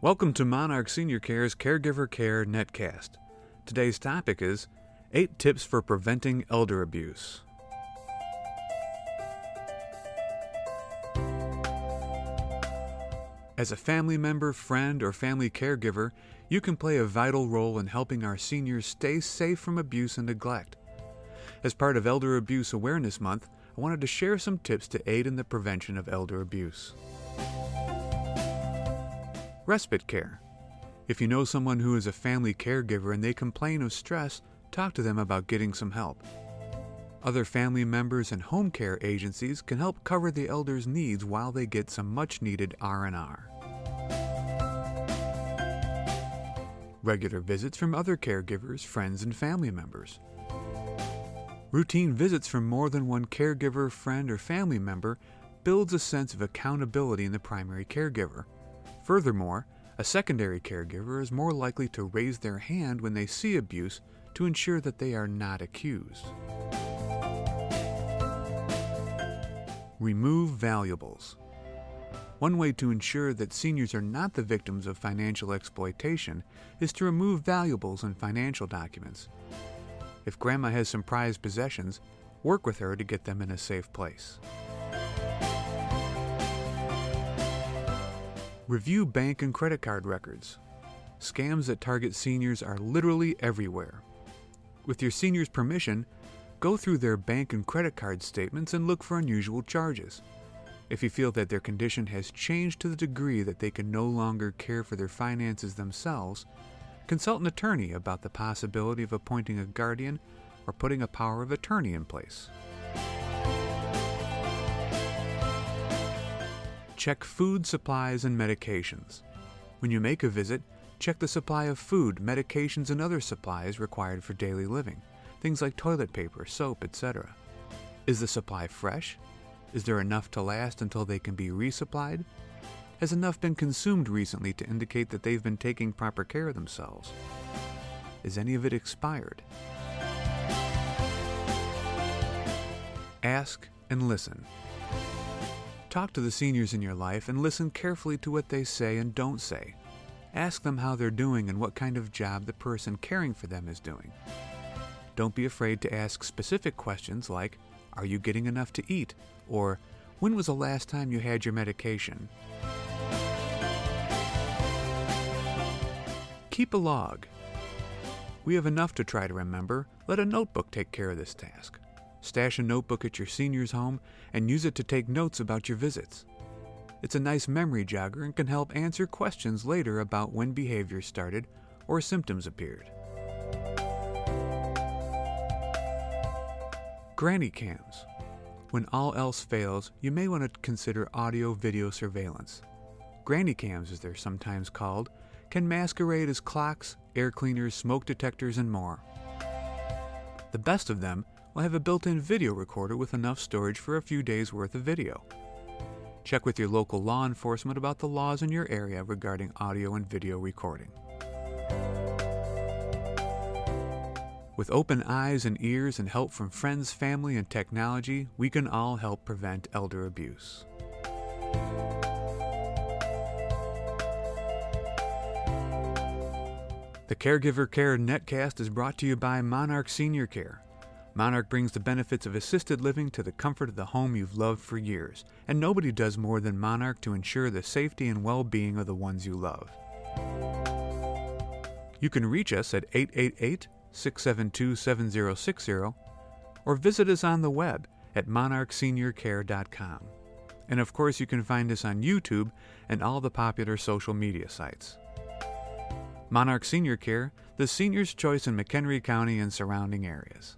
Welcome to Monarch Senior Care's Caregiver Care Netcast. Today's topic is 8 Tips for Preventing Elder Abuse. As a family member, friend, or family caregiver, you can play a vital role in helping our seniors stay safe from abuse and neglect. As part of Elder Abuse Awareness Month, I wanted to share some tips to aid in the prevention of elder abuse. Respite care. If you know someone who is a family caregiver and they complain of stress, talk to them about getting some help. Other family members and home care agencies can help cover the elder's needs while they get some much-needed R&R. Regular visits from other caregivers, friends, and family members. Routine visits from more than one caregiver, friend, or family member builds a sense of accountability in the primary caregiver. Furthermore, a secondary caregiver is more likely to raise their hand when they see abuse to ensure that they are not accused. Remove valuables. One way to ensure that seniors are not the victims of financial exploitation is to remove valuables and financial documents. If grandma has some prized possessions, work with her to get them in a safe place. Review bank and credit card records. Scams that target seniors are literally everywhere. With your seniors' permission, go through their bank and credit card statements and look for unusual charges. If you feel that their condition has changed to the degree that they can no longer care for their finances themselves, consult an attorney about the possibility of appointing a guardian or putting a power of attorney in place. Check food supplies and medications. When you make a visit, check the supply of food, medications, and other supplies required for daily living, things like toilet paper, soap, etc. Is the supply fresh? Is there enough to last until they can be resupplied? Has enough been consumed recently to indicate that they've been taking proper care of themselves? Is any of it expired? Ask and listen. Talk to the seniors in your life and listen carefully to what they say and don't say. Ask them how they're doing and what kind of job the person caring for them is doing. Don't be afraid to ask specific questions like, Are you getting enough to eat? or When was the last time you had your medication? Keep a log. We have enough to try to remember. Let a notebook take care of this task. Stash a notebook at your senior's home and use it to take notes about your visits. It's a nice memory jogger and can help answer questions later about when behavior started or symptoms appeared. Granny cams. When all else fails, you may want to consider audio video surveillance. Granny cams, as they're sometimes called, can masquerade as clocks, air cleaners, smoke detectors, and more. The best of them have a built in video recorder with enough storage for a few days' worth of video. Check with your local law enforcement about the laws in your area regarding audio and video recording. With open eyes and ears and help from friends, family, and technology, we can all help prevent elder abuse. The Caregiver Care Netcast is brought to you by Monarch Senior Care. Monarch brings the benefits of assisted living to the comfort of the home you've loved for years, and nobody does more than Monarch to ensure the safety and well being of the ones you love. You can reach us at 888 672 7060 or visit us on the web at monarchseniorcare.com. And of course, you can find us on YouTube and all the popular social media sites. Monarch Senior Care, the senior's choice in McHenry County and surrounding areas.